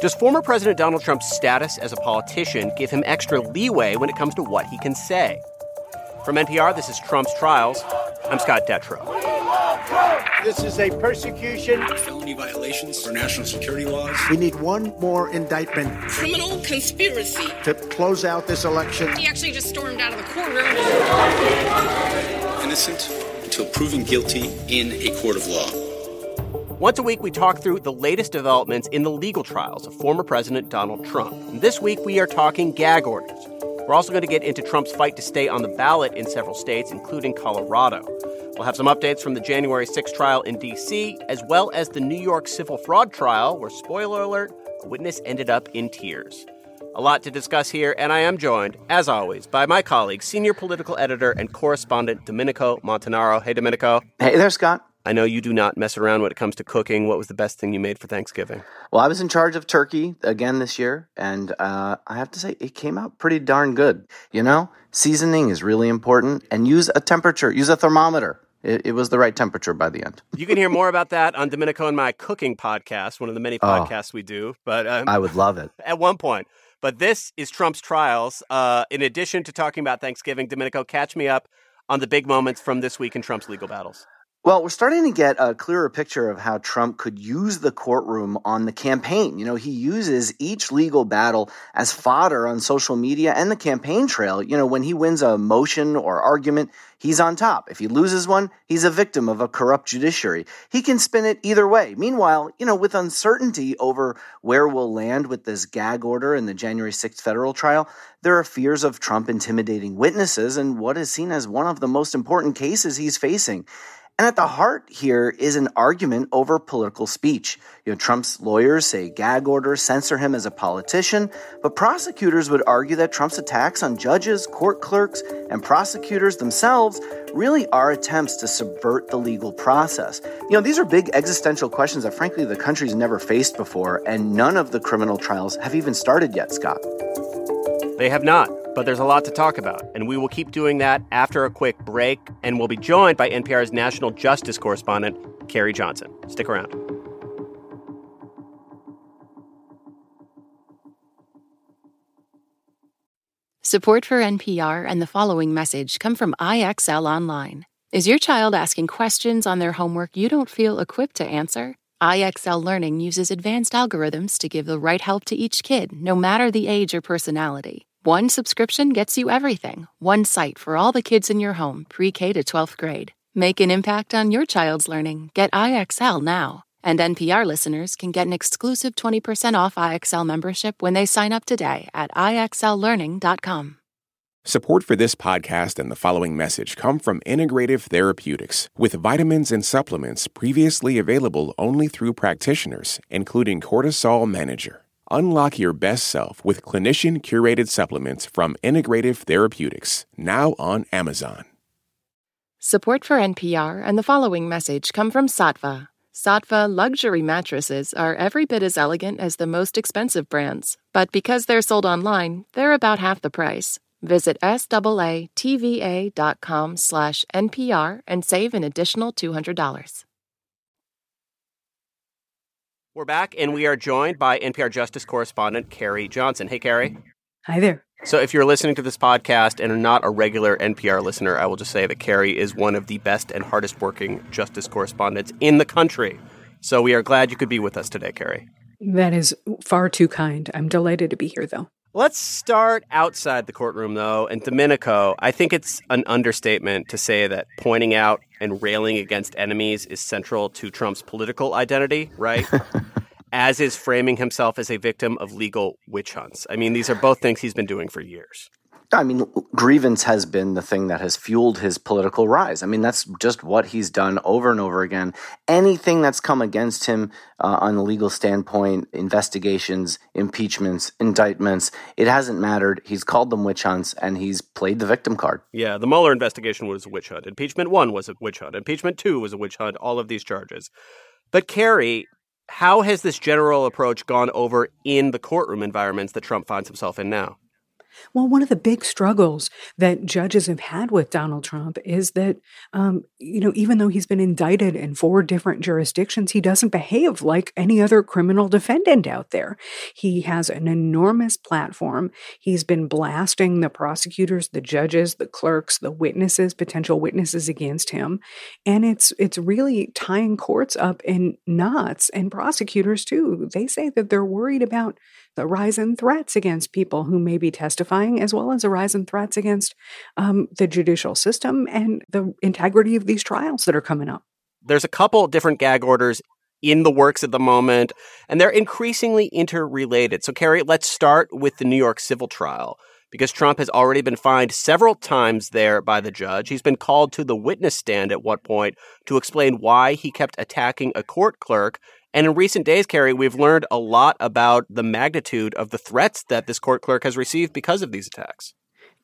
Does former President Donald Trump's status as a politician give him extra leeway when it comes to what he can say? From NPR, this is Trump's Trials. I'm Scott Detrow. This is a persecution. Felony violations for national security laws. We need one more indictment. Criminal conspiracy. To close out this election. He actually just stormed out of the courtroom. Innocent until proven guilty in a court of law. Once a week, we talk through the latest developments in the legal trials of former President Donald Trump. And this week, we are talking gag orders. We're also going to get into Trump's fight to stay on the ballot in several states, including Colorado. We'll have some updates from the January 6th trial in D.C., as well as the New York civil fraud trial, where, spoiler alert, a witness ended up in tears. A lot to discuss here, and I am joined, as always, by my colleague, senior political editor and correspondent Domenico Montanaro. Hey, Domenico. Hey there, Scott. I know you do not mess around when it comes to cooking. What was the best thing you made for Thanksgiving? Well, I was in charge of turkey again this year, and uh, I have to say it came out pretty darn good. You know, seasoning is really important, and use a temperature, use a thermometer. It, it, was the right temperature by the end. You can hear more about that on Domenico and my cooking podcast, one of the many podcasts oh, we do. But um, I would love it at one point. But this is Trump's trials. Uh, in addition to talking about Thanksgiving, Domenico, catch me up on the big moments from this week in Trump's legal battles. Well, we're starting to get a clearer picture of how Trump could use the courtroom on the campaign. You know, he uses each legal battle as fodder on social media and the campaign trail. You know, when he wins a motion or argument, he's on top. If he loses one, he's a victim of a corrupt judiciary. He can spin it either way. Meanwhile, you know, with uncertainty over where we'll land with this gag order in the January 6th federal trial, there are fears of Trump intimidating witnesses in what is seen as one of the most important cases he's facing. And at the heart here is an argument over political speech. You know, Trump's lawyers say gag orders censor him as a politician, but prosecutors would argue that Trump's attacks on judges, court clerks, and prosecutors themselves really are attempts to subvert the legal process. You know, these are big existential questions that frankly the country's never faced before, and none of the criminal trials have even started yet, Scott. They have not but there's a lot to talk about, and we will keep doing that after a quick break. And we'll be joined by NPR's national justice correspondent, Carrie Johnson. Stick around. Support for NPR and the following message come from IXL Online. Is your child asking questions on their homework you don't feel equipped to answer? IXL Learning uses advanced algorithms to give the right help to each kid, no matter the age or personality. One subscription gets you everything. One site for all the kids in your home, pre K to 12th grade. Make an impact on your child's learning. Get IXL now. And NPR listeners can get an exclusive 20% off IXL membership when they sign up today at IXLLearning.com. Support for this podcast and the following message come from Integrative Therapeutics, with vitamins and supplements previously available only through practitioners, including Cortisol Manager. Unlock your best self with clinician curated supplements from Integrative Therapeutics, now on Amazon. Support for NPR and the following message come from Saatva. Saatva luxury mattresses are every bit as elegant as the most expensive brands, but because they're sold online, they're about half the price. Visit SAATVA.com slash NPR and save an additional $200. We're back, and we are joined by NPR Justice correspondent Carrie Johnson. Hey, Carrie. Hi there. So, if you're listening to this podcast and are not a regular NPR listener, I will just say that Carrie is one of the best and hardest working justice correspondents in the country. So, we are glad you could be with us today, Carrie. That is far too kind. I'm delighted to be here, though. Let's start outside the courtroom, though. And Domenico, I think it's an understatement to say that pointing out and railing against enemies is central to Trump's political identity, right? as is framing himself as a victim of legal witch hunts. I mean, these are both things he's been doing for years. I mean, grievance has been the thing that has fueled his political rise. I mean, that's just what he's done over and over again. Anything that's come against him uh, on a legal standpoint, investigations, impeachments, indictments, it hasn't mattered. He's called them witch hunts and he's played the victim card. Yeah, the Mueller investigation was a witch hunt. Impeachment one was a witch hunt. Impeachment two was a witch hunt. All of these charges. But Carrie, how has this general approach gone over in the courtroom environments that Trump finds himself in now? Well, one of the big struggles that judges have had with Donald Trump is that, um, you know, even though he's been indicted in four different jurisdictions, he doesn't behave like any other criminal defendant out there. He has an enormous platform. He's been blasting the prosecutors, the judges, the clerks, the witnesses, potential witnesses against him, and it's it's really tying courts up in knots. And prosecutors too. They say that they're worried about the rise in threats against people who may be testifying, as well as a rise in threats against um, the judicial system and the integrity of these trials that are coming up. There's a couple different gag orders in the works at the moment, and they're increasingly interrelated. So, Carrie, let's start with the New York civil trial because Trump has already been fined several times there by the judge. He's been called to the witness stand at one point to explain why he kept attacking a court clerk and in recent days, Carrie, we've learned a lot about the magnitude of the threats that this court clerk has received because of these attacks.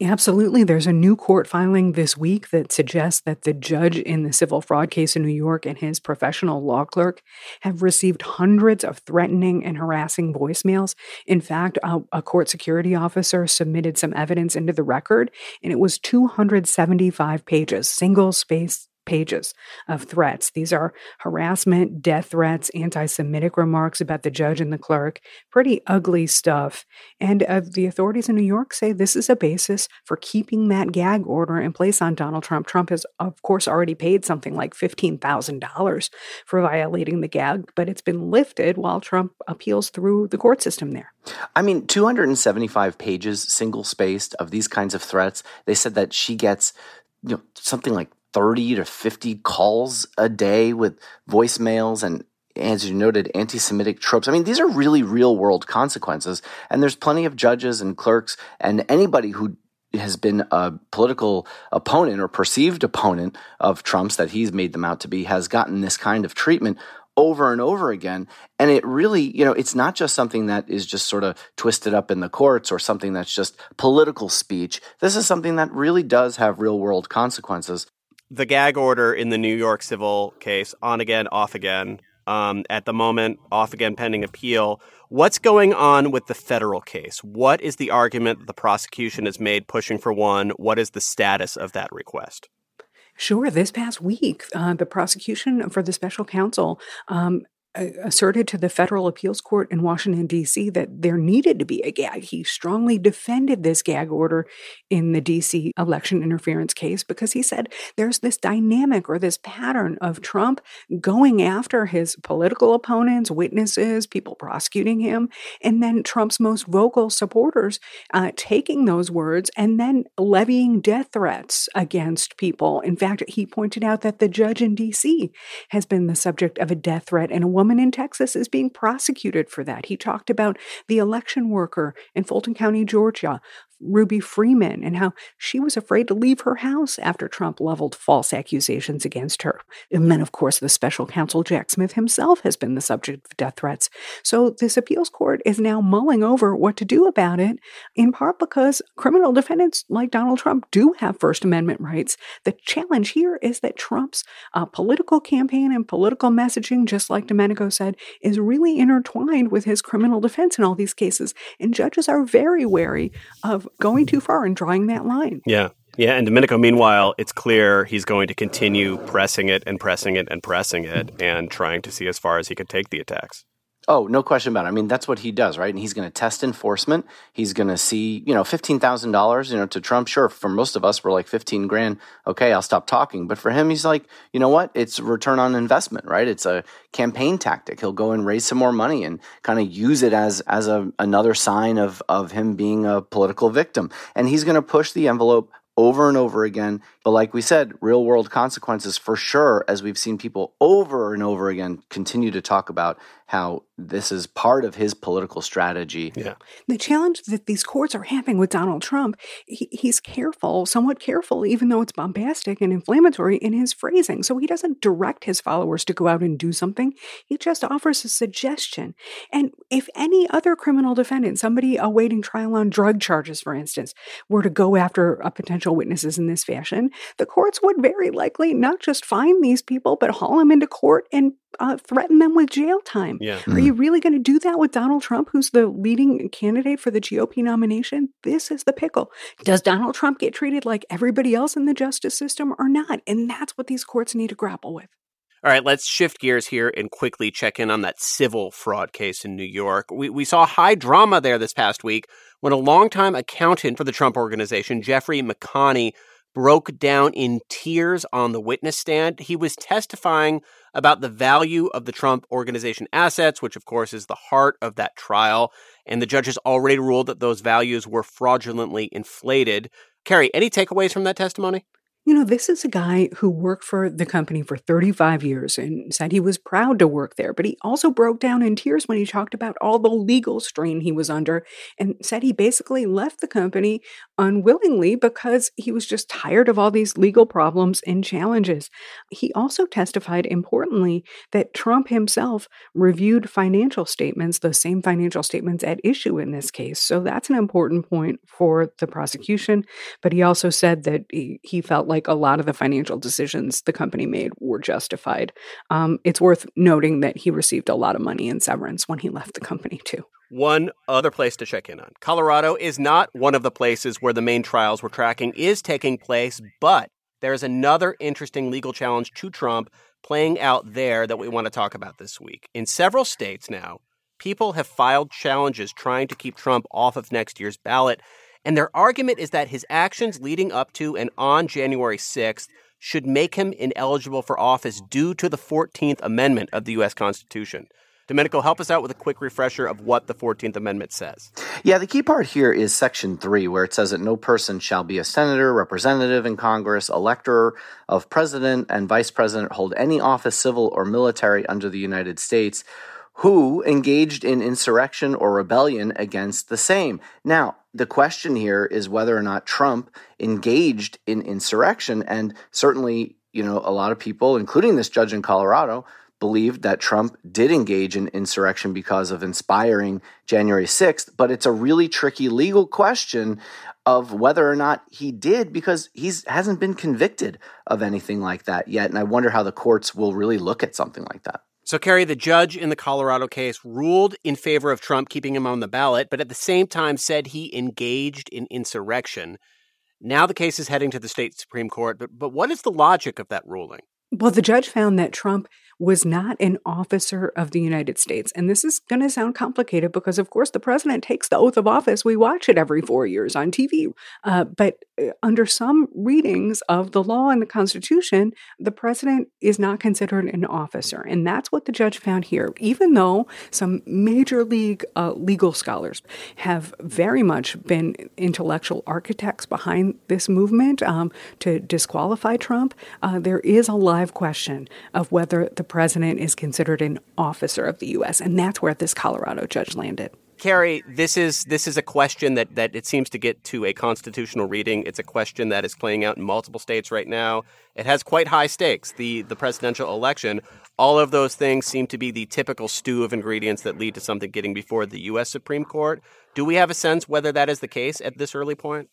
Absolutely. There's a new court filing this week that suggests that the judge in the civil fraud case in New York and his professional law clerk have received hundreds of threatening and harassing voicemails. In fact, a, a court security officer submitted some evidence into the record, and it was 275 pages, single space pages of threats. These are harassment, death threats, anti Semitic remarks about the judge and the clerk, pretty ugly stuff. And uh, the authorities in New York say this is a basis for keeping that gag order in place on Donald Trump. Trump has, of course, already paid something like $15,000 for violating the gag, but it's been lifted while Trump appeals through the court system there. I mean, 275 pages, single spaced, of these kinds of threats. They said that she gets you know something like 30 to 50 calls a day with voicemails and as you noted, anti Semitic tropes. I mean, these are really real world consequences. And there's plenty of judges and clerks and anybody who has been a political opponent or perceived opponent of Trump's that he's made them out to be has gotten this kind of treatment over and over again. And it really, you know, it's not just something that is just sort of twisted up in the courts or something that's just political speech. This is something that really does have real world consequences the gag order in the New York civil case, on again, off again. Um, at the moment, off again pending appeal. What's going on with the federal case? What is the argument that the prosecution has made pushing for one? What is the status of that request? Sure. This past week, uh, the prosecution for the special counsel um, asserted to the federal appeals court in Washington, D.C., that there needed to be a gag. He strongly defended this gag order in the D.C. election interference case because he said there's this dynamic or this pattern of Trump going after his political opponents, witnesses, people prosecuting him, and then Trump's most vocal supporters uh, taking those words and then levying death threats against people. In fact, he pointed out that the judge in D.C. has been the subject of a death threat and a woman woman in Texas is being prosecuted for that. He talked about the election worker in Fulton County, Georgia, Ruby Freeman and how she was afraid to leave her house after Trump leveled false accusations against her. And then, of course, the special counsel Jack Smith himself has been the subject of death threats. So this appeals court is now mulling over what to do about it, in part because criminal defendants like Donald Trump do have First Amendment rights. The challenge here is that Trump's uh, political campaign and political messaging, just like Domenico said, is really intertwined with his criminal defense in all these cases. And judges are very wary going too far and drawing that line. Yeah. Yeah, and Domenico, meanwhile, it's clear he's going to continue pressing it and pressing it and pressing it and trying to see as far as he could take the attacks. Oh, no question about it. I mean, that's what he does, right? And he's going to test enforcement. He's going to see, you know, $15,000, you know, to Trump. Sure, for most of us, we're like 15 grand. Okay, I'll stop talking. But for him, he's like, you know what? It's return on investment, right? It's a campaign tactic. He'll go and raise some more money and kind of use it as, as a, another sign of, of him being a political victim. And he's going to push the envelope over and over again. But like we said, real world consequences for sure, as we've seen people over and over again continue to talk about how this is part of his political strategy. Yeah. The challenge that these courts are having with Donald Trump, he, he's careful, somewhat careful, even though it's bombastic and inflammatory in his phrasing. So he doesn't direct his followers to go out and do something. He just offers a suggestion. And if any other criminal defendant, somebody awaiting trial on drug charges, for instance, were to go after a potential witnesses in this fashion, the courts would very likely not just fine these people, but haul them into court and uh, threaten them with jail time. Yeah. Are you really going to do that with Donald Trump, who's the leading candidate for the GOP nomination? This is the pickle. Does Donald Trump get treated like everybody else in the justice system or not? And that's what these courts need to grapple with. All right, let's shift gears here and quickly check in on that civil fraud case in New York. We, we saw high drama there this past week when a longtime accountant for the Trump organization, Jeffrey McConney, broke down in tears on the witness stand. He was testifying about the value of the Trump organization assets, which of course is the heart of that trial. And the judge has already ruled that those values were fraudulently inflated. Carrie, any takeaways from that testimony? You know, this is a guy who worked for the company for 35 years and said he was proud to work there, but he also broke down in tears when he talked about all the legal strain he was under and said he basically left the company unwillingly because he was just tired of all these legal problems and challenges. He also testified importantly that Trump himself reviewed financial statements, the same financial statements at issue in this case. So that's an important point for the prosecution. But he also said that he, he felt like like a lot of the financial decisions the company made were justified. Um, it's worth noting that he received a lot of money in severance when he left the company, too. One other place to check in on Colorado is not one of the places where the main trials we're tracking is taking place, but there's another interesting legal challenge to Trump playing out there that we want to talk about this week. In several states now, people have filed challenges trying to keep Trump off of next year's ballot. And their argument is that his actions leading up to and on January 6th should make him ineligible for office due to the 14th Amendment of the U.S. Constitution. Domenico, help us out with a quick refresher of what the 14th Amendment says. Yeah, the key part here is Section 3, where it says that no person shall be a senator, representative in Congress, elector of president and vice president, hold any office, civil or military, under the United States, who engaged in insurrection or rebellion against the same. Now, the question here is whether or not Trump engaged in insurrection. And certainly, you know, a lot of people, including this judge in Colorado, believed that Trump did engage in insurrection because of inspiring January 6th. But it's a really tricky legal question of whether or not he did because he hasn't been convicted of anything like that yet. And I wonder how the courts will really look at something like that. So, Carrie, the judge in the Colorado case ruled in favor of Trump keeping him on the ballot, but at the same time said he engaged in insurrection. Now the case is heading to the state Supreme Court, but, but what is the logic of that ruling? Well, the judge found that Trump was not an officer of the United States. And this is going to sound complicated because, of course, the president takes the oath of office. We watch it every four years on TV. Uh, but uh, under some readings of the law and the Constitution, the president is not considered an officer. And that's what the judge found here. Even though some major league uh, legal scholars have very much been intellectual architects behind this movement um, to disqualify Trump, uh, there is a live question of whether the president is considered an officer of the U.S., and that's where this Colorado judge landed. Carrie, this is this is a question that that it seems to get to a constitutional reading. It's a question that is playing out in multiple states right now. It has quite high stakes. The the presidential election. All of those things seem to be the typical stew of ingredients that lead to something getting before the U.S. Supreme Court. Do we have a sense whether that is the case at this early point?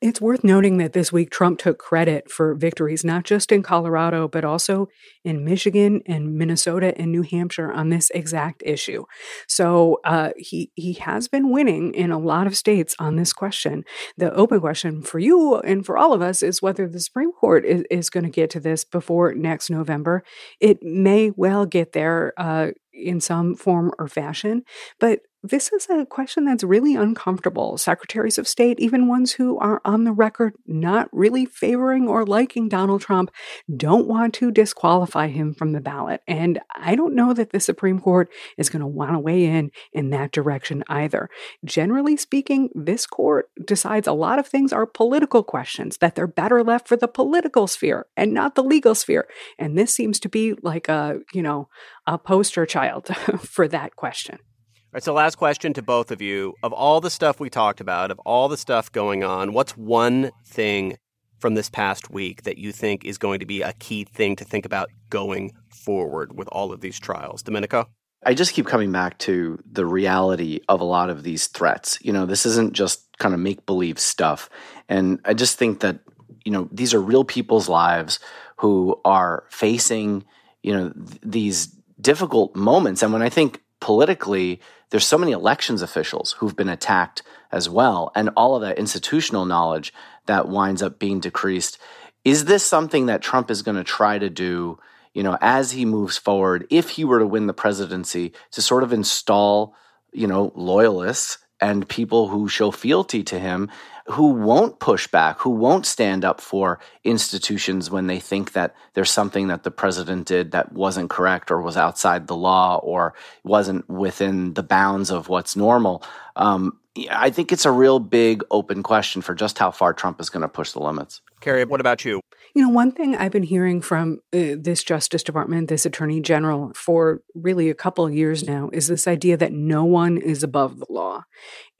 It's worth noting that this week Trump took credit for victories not just in Colorado, but also in Michigan and Minnesota and New Hampshire on this exact issue. So uh, he he has been winning in a lot of states on this question. The open question for you and for all of us is whether the Supreme Court is, is going to get to this before next November. It may well get there. Uh, in some form or fashion. But this is a question that's really uncomfortable. Secretaries of state, even ones who are on the record not really favoring or liking Donald Trump, don't want to disqualify him from the ballot. And I don't know that the Supreme Court is going to want to weigh in in that direction either. Generally speaking, this court decides a lot of things are political questions, that they're better left for the political sphere and not the legal sphere. And this seems to be like a, you know, a poster child for that question. All right, so last question to both of you. Of all the stuff we talked about, of all the stuff going on, what's one thing from this past week that you think is going to be a key thing to think about going forward with all of these trials? Domenico? I just keep coming back to the reality of a lot of these threats. You know, this isn't just kind of make believe stuff. And I just think that you know, these are real people's lives who are facing, you know, th- these difficult moments. And when I think politically, there's so many elections officials who've been attacked as well, and all of that institutional knowledge that winds up being decreased. Is this something that Trump is going to try to do, you know, as he moves forward, if he were to win the presidency, to sort of install, you know, loyalists and people who show fealty to him who won't push back, who won't stand up for institutions when they think that there's something that the president did that wasn't correct or was outside the law or wasn't within the bounds of what's normal. Um, I think it's a real big open question for just how far Trump is going to push the limits. Carrie, what about you? You know, one thing I've been hearing from uh, this Justice Department, this Attorney General, for really a couple years now is this idea that no one is above the law.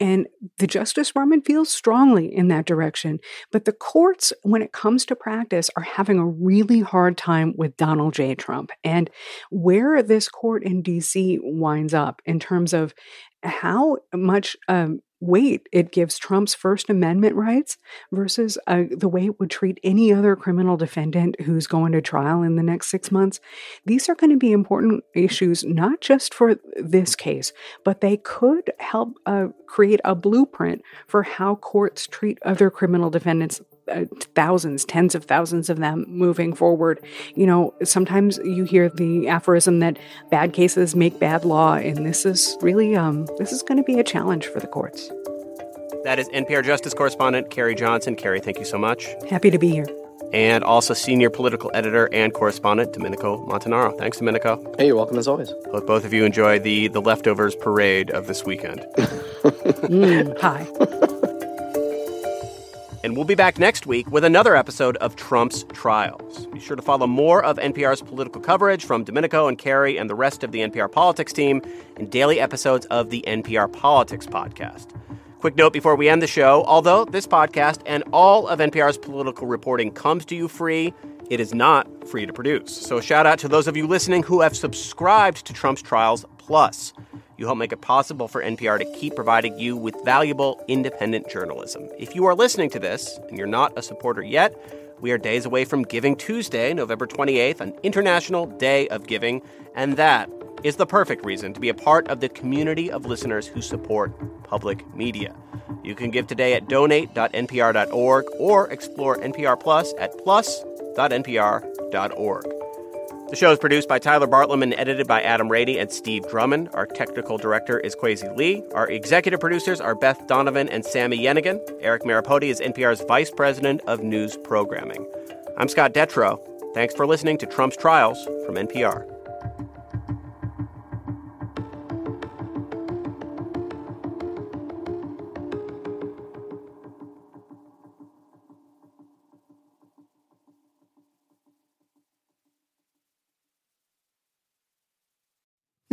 And the Justice Department feels strongly in that direction. But the courts, when it comes to practice, are having a really hard time with Donald J. Trump. And where this court in DC winds up in terms of how much um, weight it gives Trump's First Amendment rights versus uh, the way it would treat any other criminal defendant who's going to trial in the next six months. These are going to be important issues, not just for this case, but they could help uh, create a blueprint for how courts treat other criminal defendants uh, thousands, tens of thousands of them moving forward. You know, sometimes you hear the aphorism that bad cases make bad law, and this is really um, this is going to be a challenge for the courts. That is NPR Justice correspondent Carrie Johnson. Carrie, thank you so much. Happy to be here. And also senior political editor and correspondent Domenico Montanaro. Thanks, Domenico. Hey, you're welcome as always. Hope both of you enjoy the the leftovers parade of this weekend. mm, hi. And we'll be back next week with another episode of Trump's Trials. Be sure to follow more of NPR's political coverage from Domenico and Carrie and the rest of the NPR Politics team in daily episodes of the NPR Politics podcast. Quick note before we end the show although this podcast and all of NPR's political reporting comes to you free, it is not free to produce. So, shout out to those of you listening who have subscribed to Trump's Trials Plus. You help make it possible for NPR to keep providing you with valuable independent journalism. If you are listening to this and you're not a supporter yet, we are days away from Giving Tuesday, November 28th, an International Day of Giving, and that is the perfect reason to be a part of the community of listeners who support public media. You can give today at donate.npr.org or explore NPR Plus at plus.npr.org. The show is produced by Tyler Bartlam and edited by Adam Raney and Steve Drummond. Our technical director is Kwesi Lee. Our executive producers are Beth Donovan and Sami Yenigun. Eric Marrapodi is NPR's vice president of news programming. I'm Scott Detrow. Thanks for listening to Trump's Trials from NPR.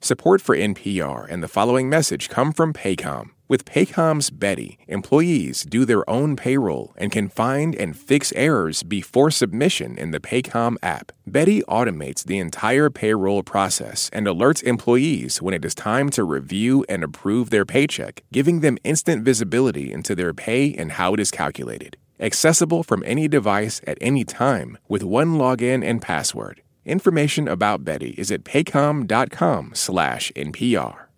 Support for NPR and the following message come from Paycom. With Paycom's Beti, employees do their own payroll and can find and fix errors before submission in the Paycom app. Beti automates the entire payroll process and alerts employees when it is time to review and approve their paycheck, giving them instant visibility into their pay and how it is calculated. Accessible from any device at any time with one login and password. Information about Beti is at paycom.com slash NPR.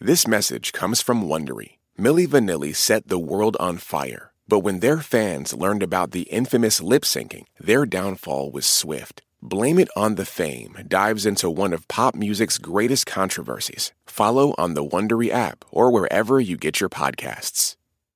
This message comes from Wondery. Milli Vanilli set the world on fire, but when their fans learned about the infamous lip syncing, their downfall was swift. Blame It on the Fame dives into one of pop music's greatest controversies. Follow on the Wondery app or wherever you get your podcasts.